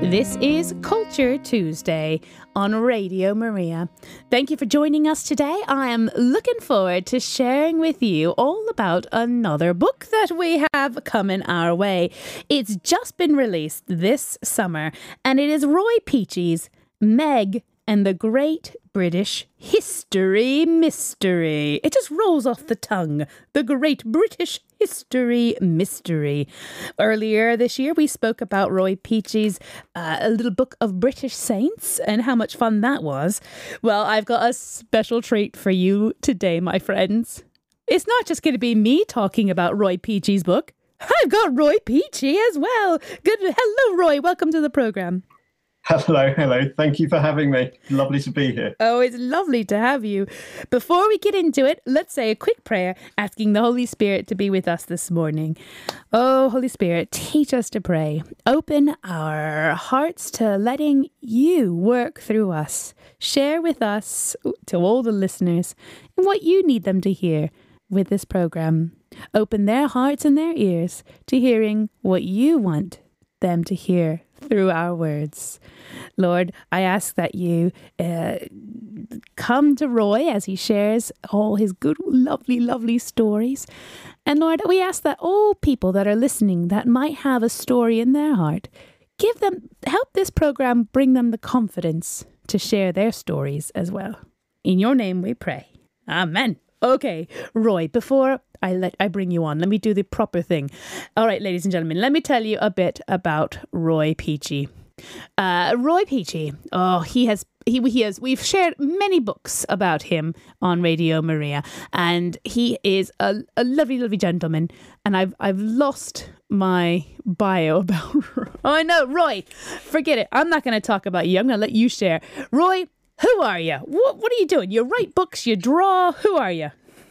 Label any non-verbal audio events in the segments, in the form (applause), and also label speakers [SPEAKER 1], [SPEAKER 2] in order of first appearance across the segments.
[SPEAKER 1] This is Culture Tuesday on Radio Maria. Thank you for joining us today. I am looking forward to sharing with you all about another book that we have coming our way. It's just been released this summer, and it is Roy Peachey's Meg and the Great British History Mystery. It just rolls off the tongue. The Great British History Mystery. Earlier this year, we spoke about Roy Peachey's uh, a little book of British saints and how much fun that was. Well, I've got a special treat for you today, my friends. It's not just going to be me talking about Roy Peachey's book. I've got Roy Peachey as well. Good. Hello, Roy. Welcome to the program. (laughs)
[SPEAKER 2] Hello, hello. Thank you for having me. Lovely to be here.
[SPEAKER 1] Oh, it's lovely to have you. Before we get into it, let's say a quick prayer asking the Holy Spirit to be with us this morning. Oh, Holy Spirit, teach us to pray. Open our hearts to letting you work through us. Share with us, to all the listeners, what you need them to hear with this program. Open their hearts and their ears to hearing what you want them to hear through our words. Lord, I ask that you uh, come to Roy as he shares all his good, lovely, lovely stories. And Lord, we ask that all people that are listening that might have a story in their heart, give them, help this program bring them the confidence to share their stories as well. In your name we pray. Amen. Okay, Roy, before I let I bring you on, let me do the proper thing. All right, ladies and gentlemen, let me tell you a bit about Roy Peachey. Uh, Roy Peachey. oh, he has he he has we've shared many books about him on Radio Maria, and he is a, a lovely, lovely gentleman. And I've I've lost my bio (laughs) about. oh I know Roy, forget it. I'm not going to talk about you. I'm going to let you share. Roy, who are you? What what are you doing? You write books, you draw. Who are you?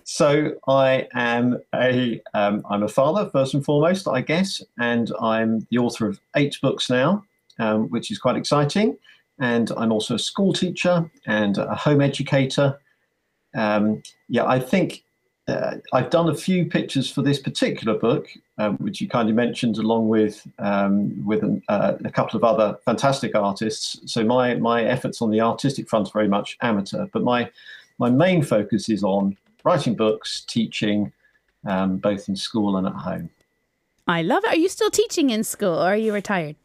[SPEAKER 2] So I am a am um, a father first and foremost, I guess, and I'm the author of eight books now, um, which is quite exciting. And I'm also a school teacher and a home educator. Um, yeah, I think uh, I've done a few pictures for this particular book, um, which you kindly mentioned, along with um, with an, uh, a couple of other fantastic artists. So my my efforts on the artistic front are very much amateur, but my my main focus is on writing books, teaching, um, both in school and at home.
[SPEAKER 1] I love it. Are you still teaching in school, or are you retired?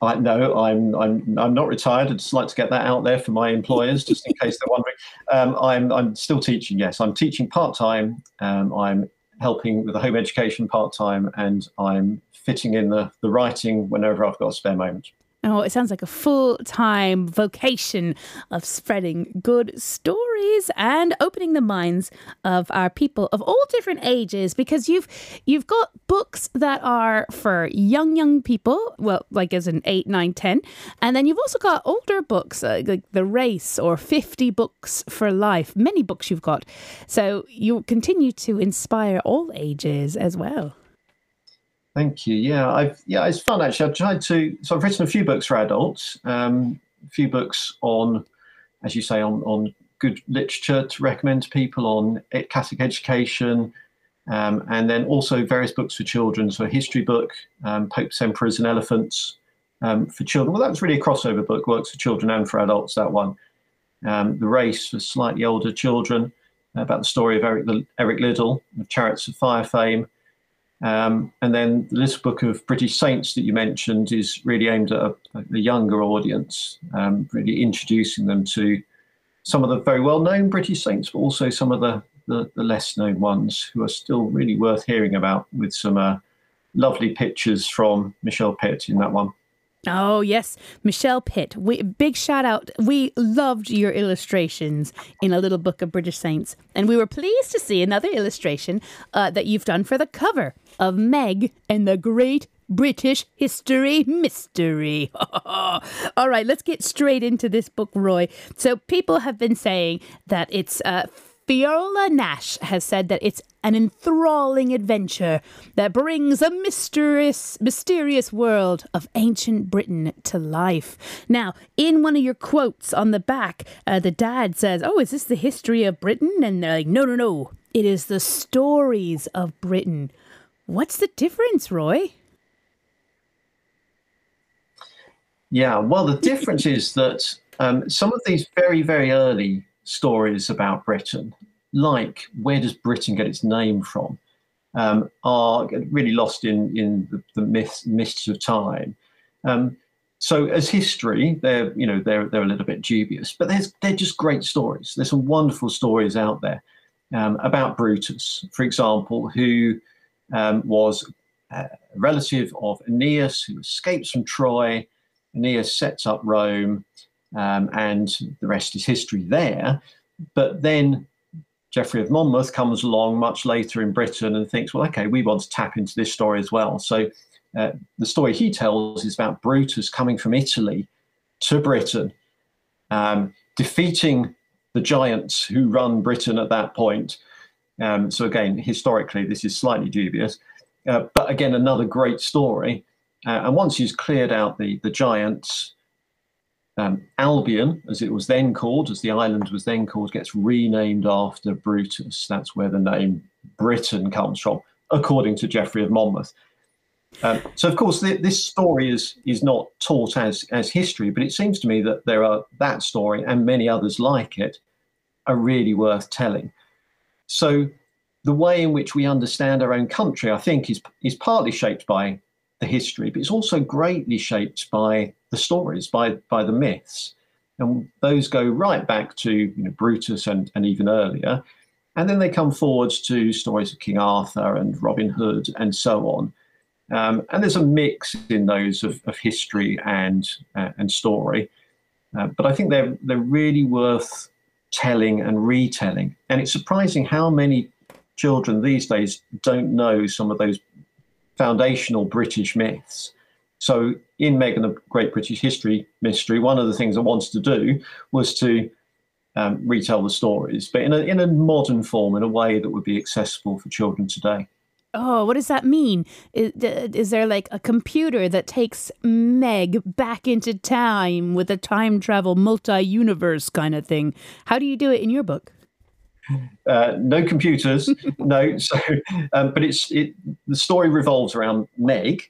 [SPEAKER 2] I, no, I'm I'm I'm not retired. I'd just like to get that out there for my employers, just in case they're wondering. Um, I'm I'm still teaching. Yes, I'm teaching part time. Um, I'm helping with the home education part time, and I'm fitting in the the writing whenever I've got a spare moment.
[SPEAKER 1] Oh, it sounds like a full time vocation of spreading good stories and opening the minds of our people of all different ages because you've you've got books that are for young young people, well, like as an 8, 9, 10, and then you've also got older books uh, like The Race or 50 Books for Life, many books you've got. So you continue to inspire all ages as well.
[SPEAKER 2] Thank you. Yeah, I've yeah, it's fun actually. I've tried to so I've written a few books for adults, um, a few books on, as you say, on on good literature to recommend to people on Catholic education, um, and then also various books for children. So a history book, um, Popes, Emperors, and Elephants um, for children. Well, that was really a crossover book, works for children and for adults. That one, um, the race for slightly older children, about the story of Eric Eric Liddell of Chariots of Fire fame. Um, and then this book of British saints that you mentioned is really aimed at a, a younger audience, um, really introducing them to some of the very well known British saints, but also some of the, the, the less known ones who are still really worth hearing about with some uh, lovely pictures from Michelle Pitt in that one.
[SPEAKER 1] Oh, yes. Michelle Pitt. We, big shout out. We loved your illustrations in A Little Book of British Saints. And we were pleased to see another illustration uh, that you've done for the cover of Meg and the Great British History Mystery. (laughs) All right, let's get straight into this book, Roy. So, people have been saying that it's. Uh, Fiona Nash has said that it's an enthralling adventure that brings a mysterious, mysterious world of ancient Britain to life. Now, in one of your quotes on the back, uh, the dad says, "Oh, is this the history of Britain?" And they're like, "No, no, no. It is the stories of Britain." What's the difference, Roy?
[SPEAKER 2] Yeah, well, the difference is that um, some of these very, very early stories about Britain, like where does Britain get its name from, um, are really lost in in the, the myths, mists of time. Um, so as history, they're you know they're they're a little bit dubious, but there's they're just great stories. There's some wonderful stories out there um, about Brutus, for example, who um, was a relative of Aeneas, who escapes from Troy. Aeneas sets up Rome um, and the rest is history there. But then Geoffrey of Monmouth comes along much later in Britain and thinks, well, okay, we want to tap into this story as well. So uh, the story he tells is about Brutus coming from Italy to Britain, um, defeating the giants who run Britain at that point. Um, so again, historically, this is slightly dubious, uh, but again, another great story. Uh, and once he's cleared out the the giants, um, Albion, as it was then called, as the island was then called, gets renamed after Brutus. That's where the name Britain comes from, according to Geoffrey of Monmouth. Um, so, of course, th- this story is is not taught as as history, but it seems to me that there are that story and many others like it are really worth telling. So, the way in which we understand our own country, I think, is is partly shaped by the history, but it's also greatly shaped by the stories, by by the myths, and those go right back to you know, Brutus and, and even earlier, and then they come forwards to stories of King Arthur and Robin Hood and so on. Um, and there's a mix in those of, of history and uh, and story, uh, but I think they're they're really worth telling and retelling. And it's surprising how many children these days don't know some of those foundational British myths. So in Meg and the Great British History Mystery, one of the things I wanted to do was to um, retell the stories, but in a, in a modern form, in a way that would be accessible for children today.
[SPEAKER 1] Oh, what does that mean? Is, is, there like a computer that takes Meg back into time with a time travel multi universe kind of thing? How do you do it in your book?
[SPEAKER 2] Uh, no computers, (laughs) no. So, um, but it's it. The story revolves around Meg,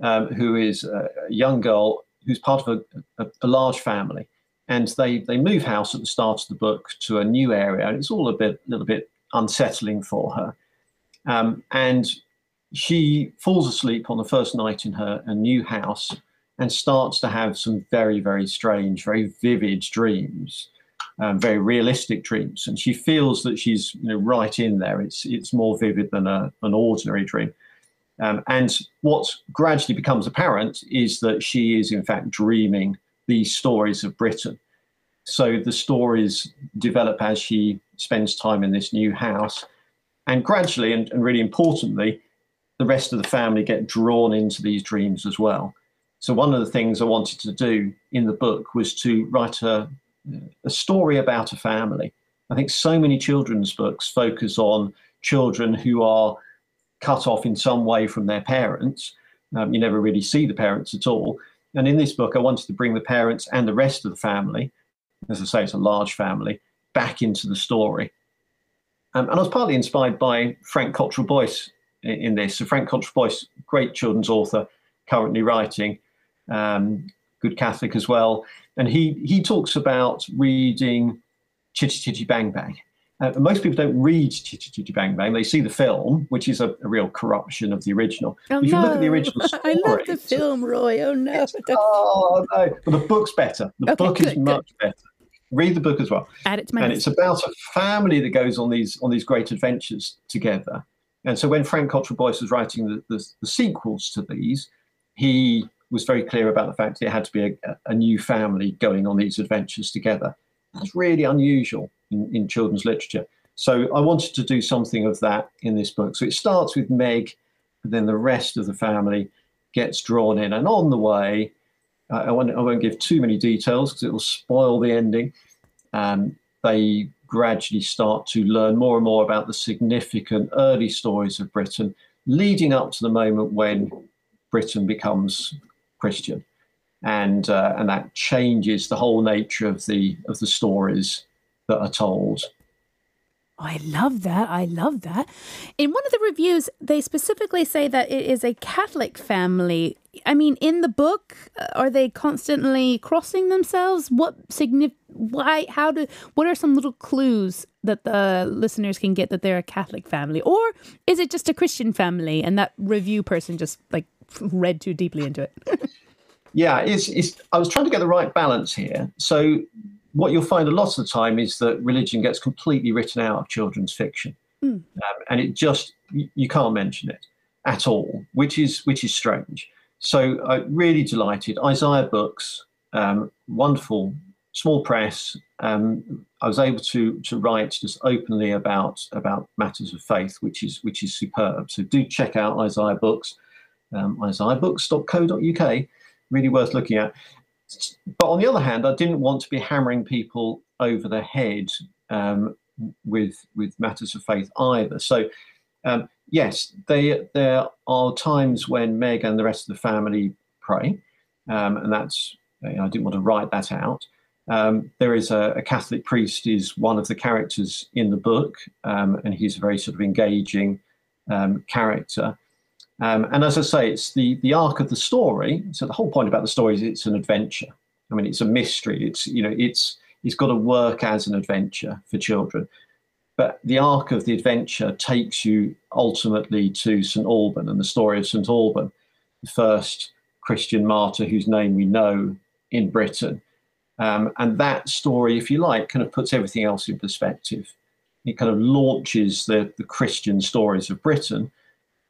[SPEAKER 2] um, who is a young girl who's part of a, a, a, large family, and they they move house at the start of the book to a new area, and it's all a bit little bit unsettling for her, um, and she falls asleep on the first night in her a new house and starts to have some very very strange, very vivid dreams um, very realistic dreams, and she feels that she's you know right in there. It's it's more vivid than a, an ordinary dream. Um, and what gradually becomes apparent is that she is in fact dreaming these stories of Britain. So the stories develop as she spends time in this new house, and gradually, and, and really importantly, the rest of the family get drawn into these dreams as well. So one of the things I wanted to do in the book was to write a, a story about a family. I think so many children's books focus on children who are cut off in some way from their parents. Um, you never really see the parents at all. And in this book, I wanted to bring the parents and the rest of the family, as I say, it's a large family, back into the story. Um, and I was partly inspired by Frank Cottrell Boyce in, this. So, Frank Cottrell Boyce, great children's author, currently writing, um, good Catholic as well and he he talks about reading Chitty Chitty Bang Bang. Uh, most people don't read Chitty Chitty Bang Bang. They see the film, which is a, a real corruption of the original.
[SPEAKER 1] Oh,
[SPEAKER 2] if
[SPEAKER 1] no.
[SPEAKER 2] you look at the original story, (laughs)
[SPEAKER 1] I love the film, Roy. Oh no!
[SPEAKER 2] Oh no! But the book's better. The
[SPEAKER 1] okay,
[SPEAKER 2] book
[SPEAKER 1] good,
[SPEAKER 2] is much
[SPEAKER 1] good.
[SPEAKER 2] better. read the book as well.
[SPEAKER 1] Add it to my
[SPEAKER 2] and
[SPEAKER 1] list.
[SPEAKER 2] it's about a family that goes on these on these great adventures together. And so when Frank Cottrell Boyce was writing the, the, the sequels to these, he was very clear about the fact that it had to be a, a new family going on these adventures together. That's really unusual in, in children's literature. So I wanted to do something of that in this book. So it starts with Meg, and then the rest of the family gets drawn in. And on the way, uh, I, won't, I won't give too many details because it will spoil the ending. Um, they gradually start to learn more and more about the significant early stories of Britain, leading up to the moment when Britain becomes Christian, and uh, and that changes the whole nature of the of the stories that are told.
[SPEAKER 1] I love that. I love that. In one of the reviews, they specifically say that it is a Catholic family. I mean, in the book, uh, are they constantly crossing themselves? What signif- Why? How do? What are some little clues that the listeners can get that they're a Catholic family, or is it just a Christian family and that review person just like read too deeply into it? (laughs)
[SPEAKER 2] yeah, it's, it's. I was trying to get the right balance here. So what you'll find a lot of the time is that religion gets completely written out of children's fiction,
[SPEAKER 1] Mm.
[SPEAKER 2] um, and it just you, can't mention it at all, which is which is strange. So I'm really delighted. Isaiah Books, um, wonderful small press. Um, I was able to to write just openly about about matters of faith, which is which is superb. So do check out Isaiah Books, um, isaiahbooks.co.uk. Really worth looking at. But on the other hand, I didn't want to be hammering people over the head um, with with matters of faith either. So um, yes, they, there are times when Meg and the rest of the family pray, um, and that's you know, I didn't want to write that out. Um, there is a, a, Catholic priest is one of the characters in the book, um, and he's a very sort of engaging um, character. Um, and as I say, it's the the arc of the story. So the whole point about the story is it's an adventure. I mean, it's a mystery. It's you know, it's it's got to work as an adventure for children. But the arc of the adventure takes you ultimately to St Alban and the story of St Alban, the first Christian martyr whose name we know in Britain. Um, and that story, if you like, kind of puts everything else in perspective. It kind of launches the, the Christian stories of Britain,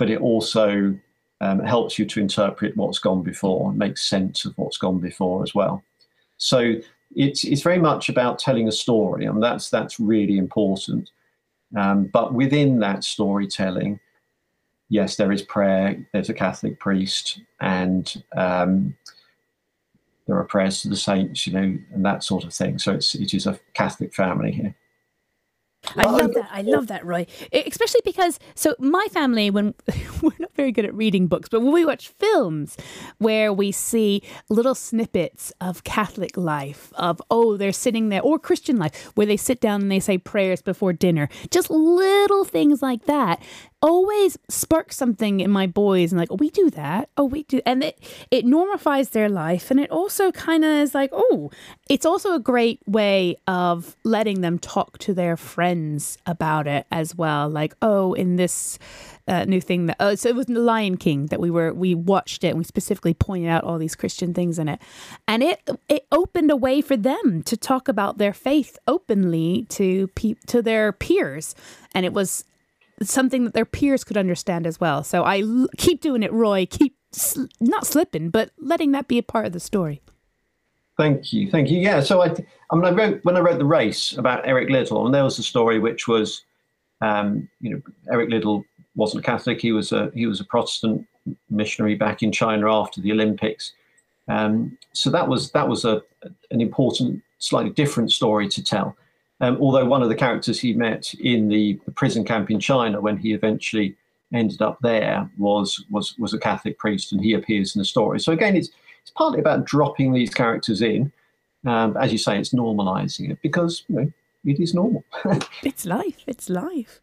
[SPEAKER 2] but it also um, helps you to interpret what's gone before, and make sense of what's gone before as well. So it's it's very much about telling a story, and that's that's really important. Um, but within that storytelling, yes, there is prayer. There's a Catholic priest, and um, there are prayers to the saints, you know, and that sort of thing. So it's it is a Catholic family here.
[SPEAKER 1] I love that. I love that, Roy. Especially because, so my family, when (laughs) (laughs) we're not very good at reading books, but when we watch films where we see little snippets of Catholic life, of, oh, they're sitting there, or Christian life, where they sit down and they say prayers before dinner, just little things like that always sparks something in my boys and like oh we do that. Oh we do and it it normifies their life and it also kind of is like oh. It's also a great way of letting them talk to their friends about it as well like oh in this uh, new thing that oh so it was the lion king that we were we watched it and we specifically pointed out all these christian things in it and it it opened a way for them to talk about their faith openly to pe- to their peers and it was something that their peers could understand as well. So I l- keep doing it, Roy. Keep sl- not slipping, but letting that be a part of the story.
[SPEAKER 2] Thank you, thank you. Yeah, so I, I mean, I wrote when I wrote the race about Eric Liddell, and there was a story which was, um, you know, Eric Liddell wasn't Catholic. He was a he was a Protestant missionary back in China after the Olympics. Um, so that was that was a an important, slightly different story to tell. Um, although one of the characters he met in the, the, prison camp in China when he eventually ended up there was was was a Catholic priest, and he appears in the story. So again, it's it's partly about dropping these characters in. Um, as you say, it's normalizing it because you know it is normal. (laughs)
[SPEAKER 1] it's life. It's life.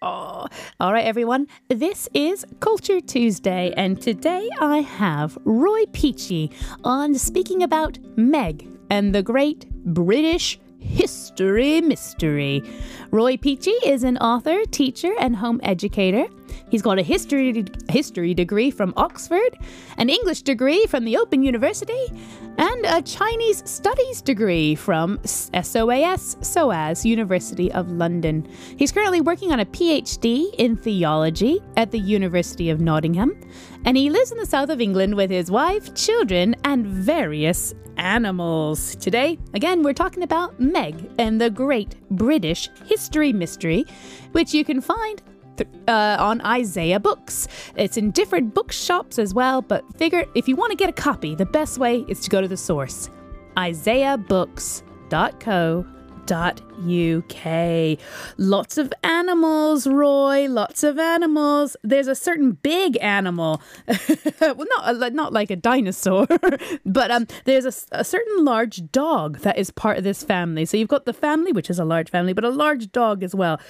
[SPEAKER 1] Oh, all right, everyone. This is Culture Tuesday, and today I have Roy Peachey on speaking about Meg and the Great British History Mystery. Roy Peachey is an author, teacher, and home educator. He's got a history history degree from Oxford, an English degree from the Open University, and a Chinese studies degree from SOAS, SOAS, University of London. He's currently working on a PhD in theology at the University of Nottingham, and he lives in the south of England with his wife, children, and various animals. Today, again, we're talking about Meg and the Great British History Mystery, which you can find uh, on Isaiah Books. It's in different bookshops as well, but figure if you want to get a copy, the best way is to go to the source isaiahbooks.co uk. Lots of animals, Roy. Lots of animals. There's a certain big animal. (laughs) well, not not like a dinosaur, (laughs) but um, there's a, a certain large dog that is part of this family. So you've got the family, which is a large family, but a large dog as well.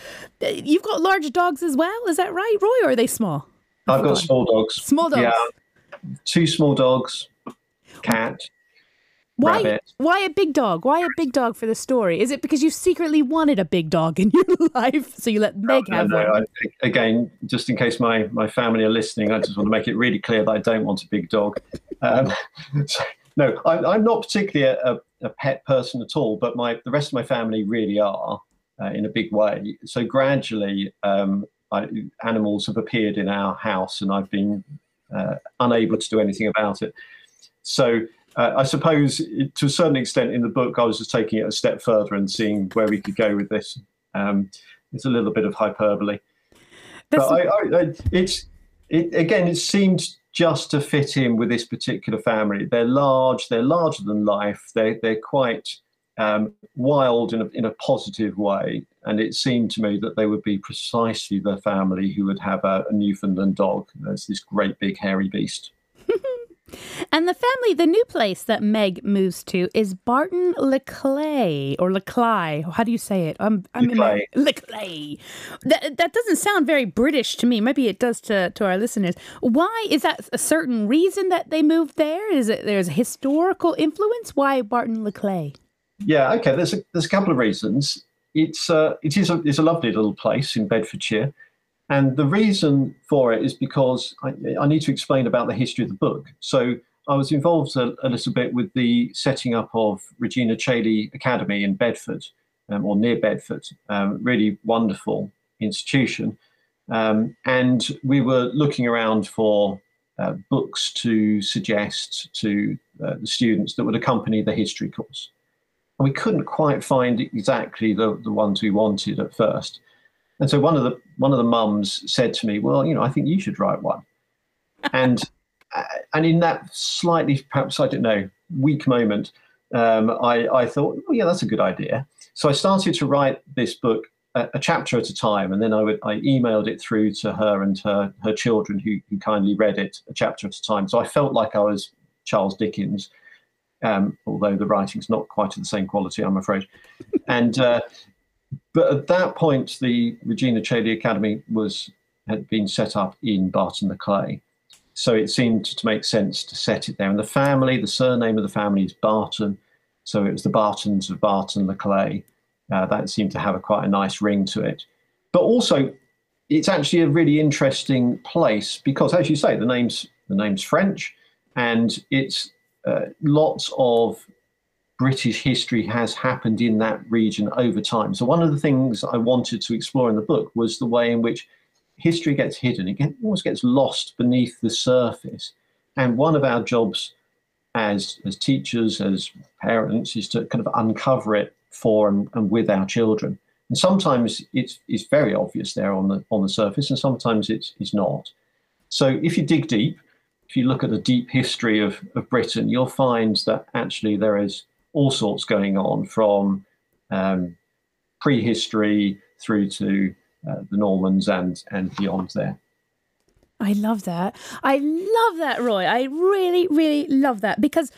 [SPEAKER 1] Uh, you've got large dogs as well. Is that right, Roy? Or are they small?
[SPEAKER 2] I've got small dogs.
[SPEAKER 1] Small dogs.
[SPEAKER 2] Yeah, two small dogs, cat,
[SPEAKER 1] why,
[SPEAKER 2] rabbit.
[SPEAKER 1] Why a big dog? Why a big dog for the story? Is it because you secretly wanted a big dog in (laughs) your life, so you let Meg
[SPEAKER 2] no,
[SPEAKER 1] have
[SPEAKER 2] no,
[SPEAKER 1] one?
[SPEAKER 2] I, again, just in case my, my family are listening, I just want to make it really clear that I don't want a big dog. Um, (laughs) so, no, I, I'm not particularly a, a, a, pet person at all, but my the rest of my family really are uh, in a big way. So gradually, um, I, animals have appeared in our house, and I've been uh, unable to do anything about it. So uh, I suppose to a certain extent in the book, I was just taking it a step further and seeing where we could go with this. Um, it's a little bit of hyperbole, That's but I, I, I, it's it, again, it seemed just to fit in with this particular family. They're large, they're larger than life. They they're quite um, wild in a, in a positive way, and it seemed to me that they would be precisely the family who would have a, a Newfoundland dog. There's this great big hairy beast.
[SPEAKER 1] And the family, the new place that Meg moves to is Barton le Clay or Leclay. How do you say it? I'm, I'm
[SPEAKER 2] Leclay.
[SPEAKER 1] Leclay. That that doesn't sound very British to me. Maybe it does to to our listeners. Why is that a certain reason that they moved there? Is it there's a historical influence? Why Barton le Clay?
[SPEAKER 2] Yeah, okay. There's a, there's a couple of reasons. It's uh, it is a, it's a lovely little place in Bedfordshire. And the reason for it is because I, I, need to explain about the history of the book. So I was involved a, a little bit with the setting up of Regina Caeli Academy in Bedford, um, or near Bedford. Um, really wonderful institution. Um, and we were looking around for uh, books to suggest to uh, the students that would accompany the history course. And we couldn't quite find exactly the, the ones we wanted at first. And so one of the one of the mums said to me, "Well, you know, I think you should write one." And uh, and in that slightly, perhaps I don't know, weak moment, um, I I thought, "Oh yeah, that's a good idea." So I started to write this book a, a, chapter at a time, and then I would I emailed it through to her and her her children, who who kindly read it a chapter at a time. So I felt like I was Charles Dickens. Um, although the writing's not quite of the same quality, I'm afraid. And uh, but at that point, the Regina Caeli Academy was had been set up in Barton le Clay. So it seemed to make sense to set it there. And the family, the surname of the family is Barton. So it was the Bartons of Barton le Clay. Uh, that seemed to have a quite a nice ring to it. But also, it's actually a really interesting place because, as you say, the name's the name's French, and it's uh, lots of British history has happened in that region over time. So one of the things I wanted to explore in the book was the way in which history gets hidden. It get, almost gets lost beneath the surface. And one of our jobs as, as teachers, as parents, is to kind of uncover it for and, and with our children. And sometimes it's, it's very obvious there on the, on the surface, and sometimes it's, it's not. So if you dig deep, if you look at the deep history of, of Britain, you'll find that actually there is all sorts going on from um, prehistory through to uh, the Normans and and beyond there.
[SPEAKER 1] I love that. I love that, Roy. I really, really love that because,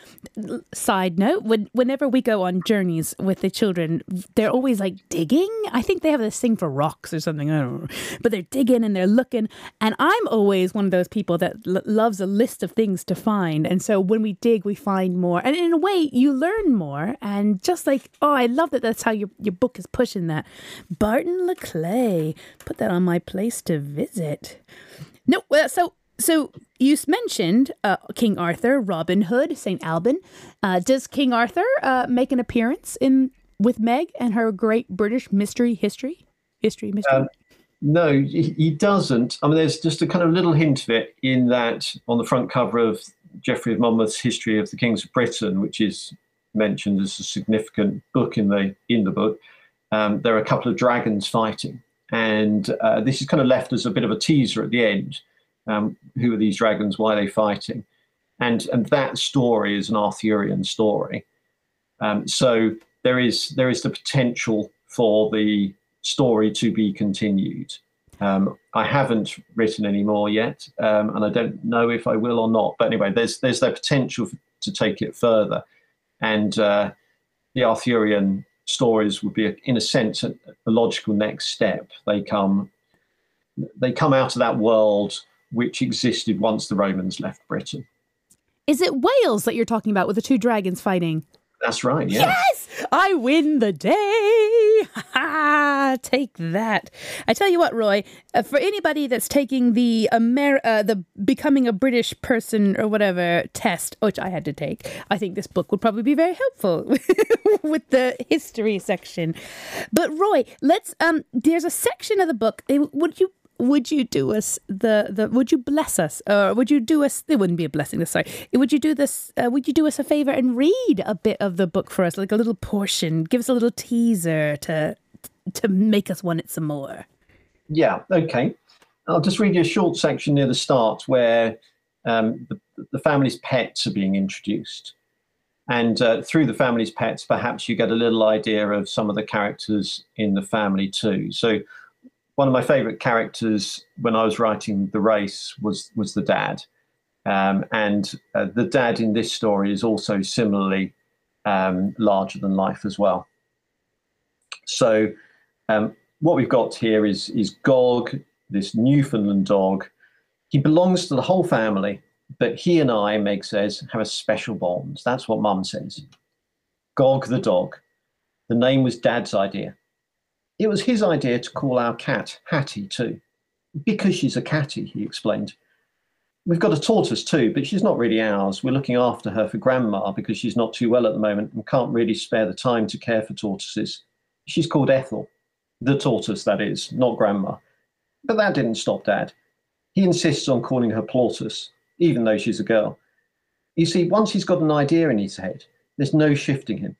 [SPEAKER 1] side note, when, whenever we go on journeys with the children, they're always like digging. I think they have this thing for rocks or something. I don't know. But they're digging and they're looking. And I'm always one of those people that l- loves a list of things to find. And so when we dig, we find more. And in a way, you learn more. And just like, oh, I love that that's how your, your book is pushing that. Barton le Clay. Put that on my place to visit. No, well, so so you mentioned uh, King Arthur, Robin Hood, Saint Alban. Uh, does King Arthur uh, make an appearance in with Meg and her great British mystery history? History mystery. Um,
[SPEAKER 2] no, he, he, doesn't. I mean, there's just a kind of little hint of it in that on the front cover of Geoffrey of Monmouth's History of the Kings of Britain, which is mentioned as a significant book in the in the book. Um, there are a couple of dragons fighting, and uh, this is kind of left as a bit of a teaser at the end. Um, who are these dragons? Why are they fighting? And and that story is an Arthurian story. Um, so there is there is the potential for the story to be continued. Um, I haven't written any more yet, um, and I don't know if I will or not. But anyway, there's there's the potential to take it further, and uh, the Arthurian stories would be, in a sense, a, a, logical next step. They come they come out of that world which existed once the Romans left Britain.
[SPEAKER 1] Is it Wales that you're talking about with the two dragons fighting?
[SPEAKER 2] That's right.
[SPEAKER 1] Yes. yes, I win the day. (laughs) Take that. I tell you what, Roy. Uh, for anybody that's taking the Amer- uh, the becoming a British person or whatever test, which I had to take, I think this book would probably be very helpful (laughs) with the history section. But Roy, let's. Um, there's a section of the book. Would you would you do us the the would you bless us? Or would you do us it wouldn't be a blessing this sorry. Would you do this uh, would you do us a favor and read a bit of the book for us like a little portion? Give us a little teaser to to make us want it some more.
[SPEAKER 2] Yeah okay. I'll just read you a short section near the start where um, the, the family's pets are being introduced. And uh, through the family's pets perhaps you get a little idea of some of the characters in the family too. So one of my favourite characters when I was writing the race was was the dad, um, and uh, the dad in this story is also similarly um, larger than life as well. So um, what we've got here is is Gog, this Newfoundland dog. He belongs to the whole family, but he and I, Meg says, have a special bond. That's what Mum says. Gog the dog. The name was Dad's idea. It was his idea to call our cat Hattie too, because she's a catty, he explained. We've got a tortoise too, but she's not really ours. We're looking after her for grandma because she's not too well at the moment and can't really spare the time to care for tortoises. She's called Ethel, the tortoise, that is, not grandma. But that didn't stop Dad. He insists on calling her Plautus, even though she's a girl. You see, once he's got an idea in his head, there's no shifting him.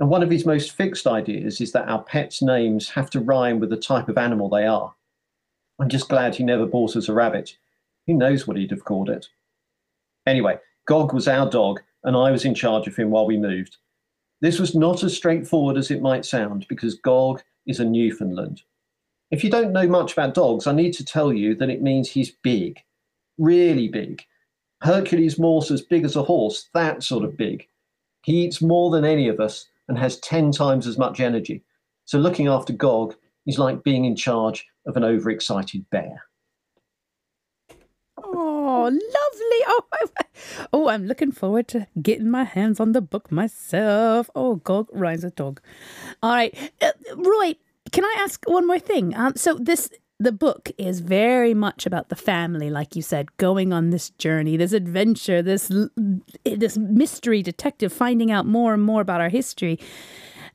[SPEAKER 2] And one of his most fixed ideas is that our pets' names have to rhyme with the type of animal they are. I'm just glad he never bought us a rabbit. Who knows what he'd have called it? Anyway, Gog was our dog, and I was in charge of him while we moved. This was not as straightforward as it might sound because Gog is a Newfoundland. If you don't know much about dogs, I need to tell you that it means he's big, really big. Hercules Morse as big as a horse, that sort of big. He eats more than any of us, and has 10 times as much energy. So looking after Gog is like being in charge of an overexcited bear.
[SPEAKER 1] Oh, lovely. (laughs) Oh, oh, I'm looking forward to getting my hands on the book myself. Oh, Gog rides a dog. All right. Uh, Roy, can I ask one more thing? Um, so this the book is very much about the family, like you said, going on this journey, this adventure, this this mystery detective finding out more and more about our history.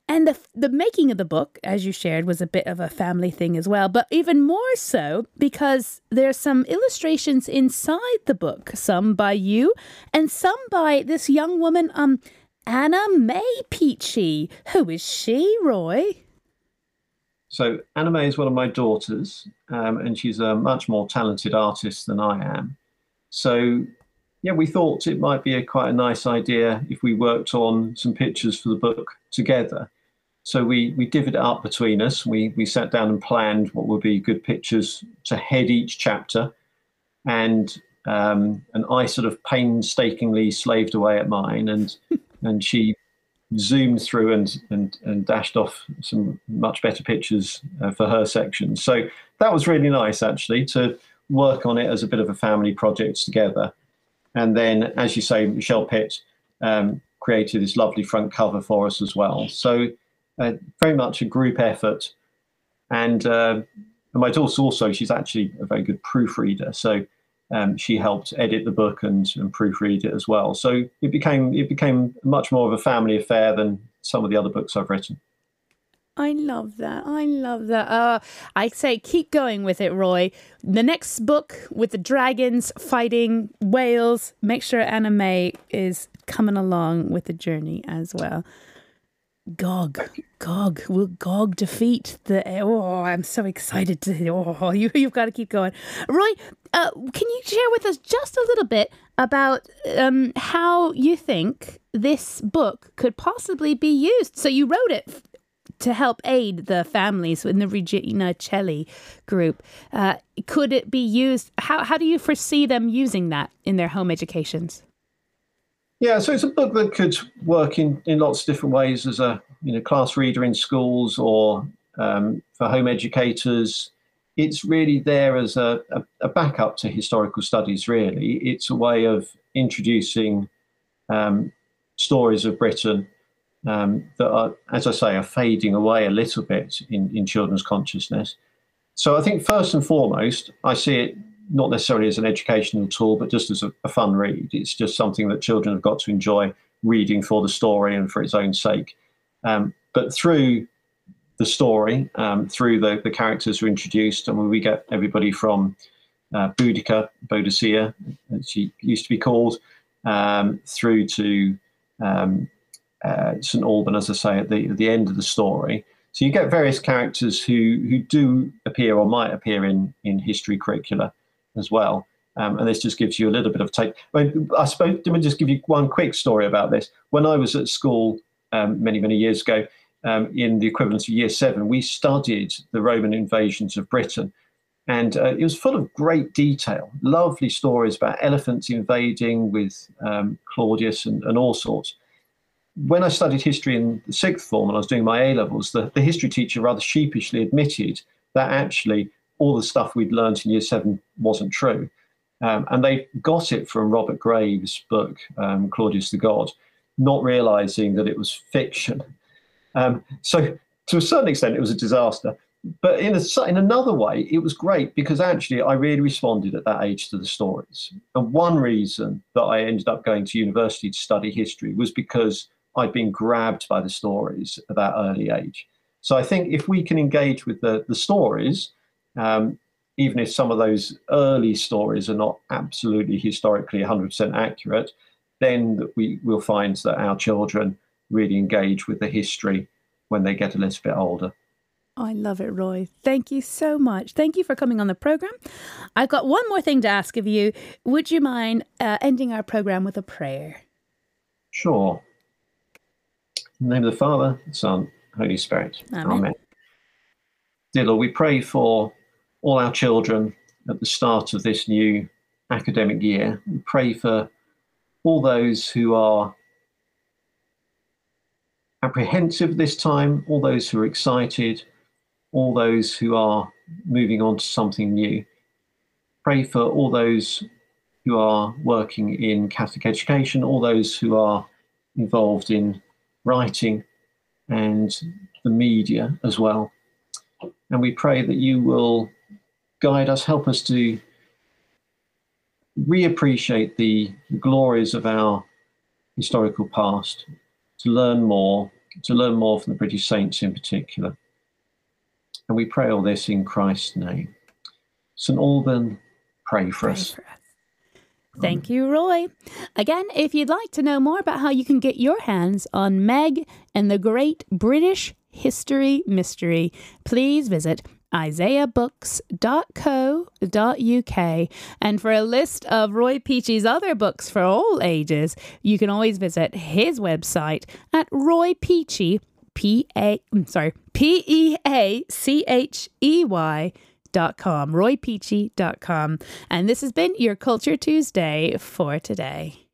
[SPEAKER 1] And the the making of the book, as you shared, was a bit of a family thing as well, but even more so because there's some illustrations inside the book, some by you and some by this young woman, um, Anna May Peachey. Who is she, Roy?
[SPEAKER 2] So Anna May is one of my daughters, um, and she's a much more talented artist than I am. So yeah, we thought it might be a quite a nice idea if we worked on some pictures for the book together. So we we divvied it up between us. We we sat down and planned what would be good pictures to head each chapter, and um, and I sort of painstakingly slaved away at mine, and (laughs) and she zoomed through and, and, and dashed off some much better pictures uh, for her section. So that was really nice, actually, to work on it as a bit of a family project together. And then, as you say, Michelle Pitt um, created this lovely front cover for us as well. So uh, very much a group effort. And, uh, and my daughter also, she's actually a very good proofreader. So um, she helped edit the book and, and proofread it as well. So it became it became much more of a family affair than some of the other books I've written.
[SPEAKER 1] I love that. I love that. Uh, I say keep going with it, Roy. The next book with the dragons fighting Wales, make sure Anna May is coming along with the journey as well. Gog, Gog, will Gog defeat the? Oh, I'm so excited to. Oh, you you've got to keep going, Roy. Uh, can you share with us just a little bit about um, how you think this book could possibly be used? So you wrote it to help aid the families in the Regina Caeli group. Uh, could it be used? How how do you foresee them using that in their home educations?
[SPEAKER 2] Yeah, so it's a book that could work in, in lots of different ways as a you know class reader in schools or um, for home educators. It's really there as a, a, a, backup to historical studies. Really, it's a way of introducing um, stories of Britain um, that are, as I say, are fading away a little bit in, in children's consciousness. So I think first and foremost, I see it not necessarily as an educational tool, but just as a, a, fun read. It's just something that children have got to enjoy reading for the story and for its own sake. Um, but through the story, um, through the, the characters who are introduced, and we get everybody from uh, Boudica, Boadicea, as she used to be called, um, through to um, uh, St Alban, as I say, at the, at the end of the story. So you get various characters who, who do appear or might appear in, in history curricula as well. Um, and this just gives you a little bit of take. I, mean, I suppose, let me just give you one quick story about this. When I was at school um, many, many years ago, um, in the equivalent of year seven, we studied the Roman invasions of Britain. And uh, it was full of great detail, lovely stories about elephants invading with um, Claudius and, and all sorts when I studied history in the sixth form and I was doing my A levels, the, the history teacher rather sheepishly admitted that actually all the stuff we'd learned in year seven wasn't true. Um, and they got it from Robert Graves' book, um, Claudius the God, not realizing that it was fiction. Um, so, to a certain extent, it was a disaster. But in, a, in another way, it was great because actually I really responded at that age to the stories. And one reason that I ended up going to university to study history was because I'd been grabbed by the stories at that early age. So I think if we can engage with the, the stories, um, even if some of those early stories are not absolutely historically 100% accurate, then we will find that our children really engage with the history when they get a little bit older.
[SPEAKER 1] I love it, Roy. Thank you so much. Thank you for coming on the program. I've got one more thing to ask of you. Would you mind uh, ending our program with a prayer?
[SPEAKER 2] Sure. In the name of the Father, Son, Holy Spirit.
[SPEAKER 1] Amen. Amen.
[SPEAKER 2] Dear Lord, we pray for all our children at the start of this new academic year. We pray for all those who are apprehensive this time, all those who are excited, all those who are moving on to something new. Pray for all those who are working in Catholic education, all those who are involved in writing and the media as well. And we pray that you will guide us, help us to reappreciate the glories of our historical past, to learn more, to learn more from the British saints in particular. And we pray all this in Christ's name. St. Alban, pray for
[SPEAKER 1] pray
[SPEAKER 2] us.
[SPEAKER 1] For us. Thank you, Roy. Again, if you'd like to know more about how you can get your hands on Meg and the Great British History Mystery, please visit isaiahbooks.co.uk. And for a list of Roy Peachey's other books for all ages, you can always visit his website at Roy Peachey, P A, sorry, P E A C H E Y roypeachey.com, roypeachey.com. And this has been your Culture Tuesday for today.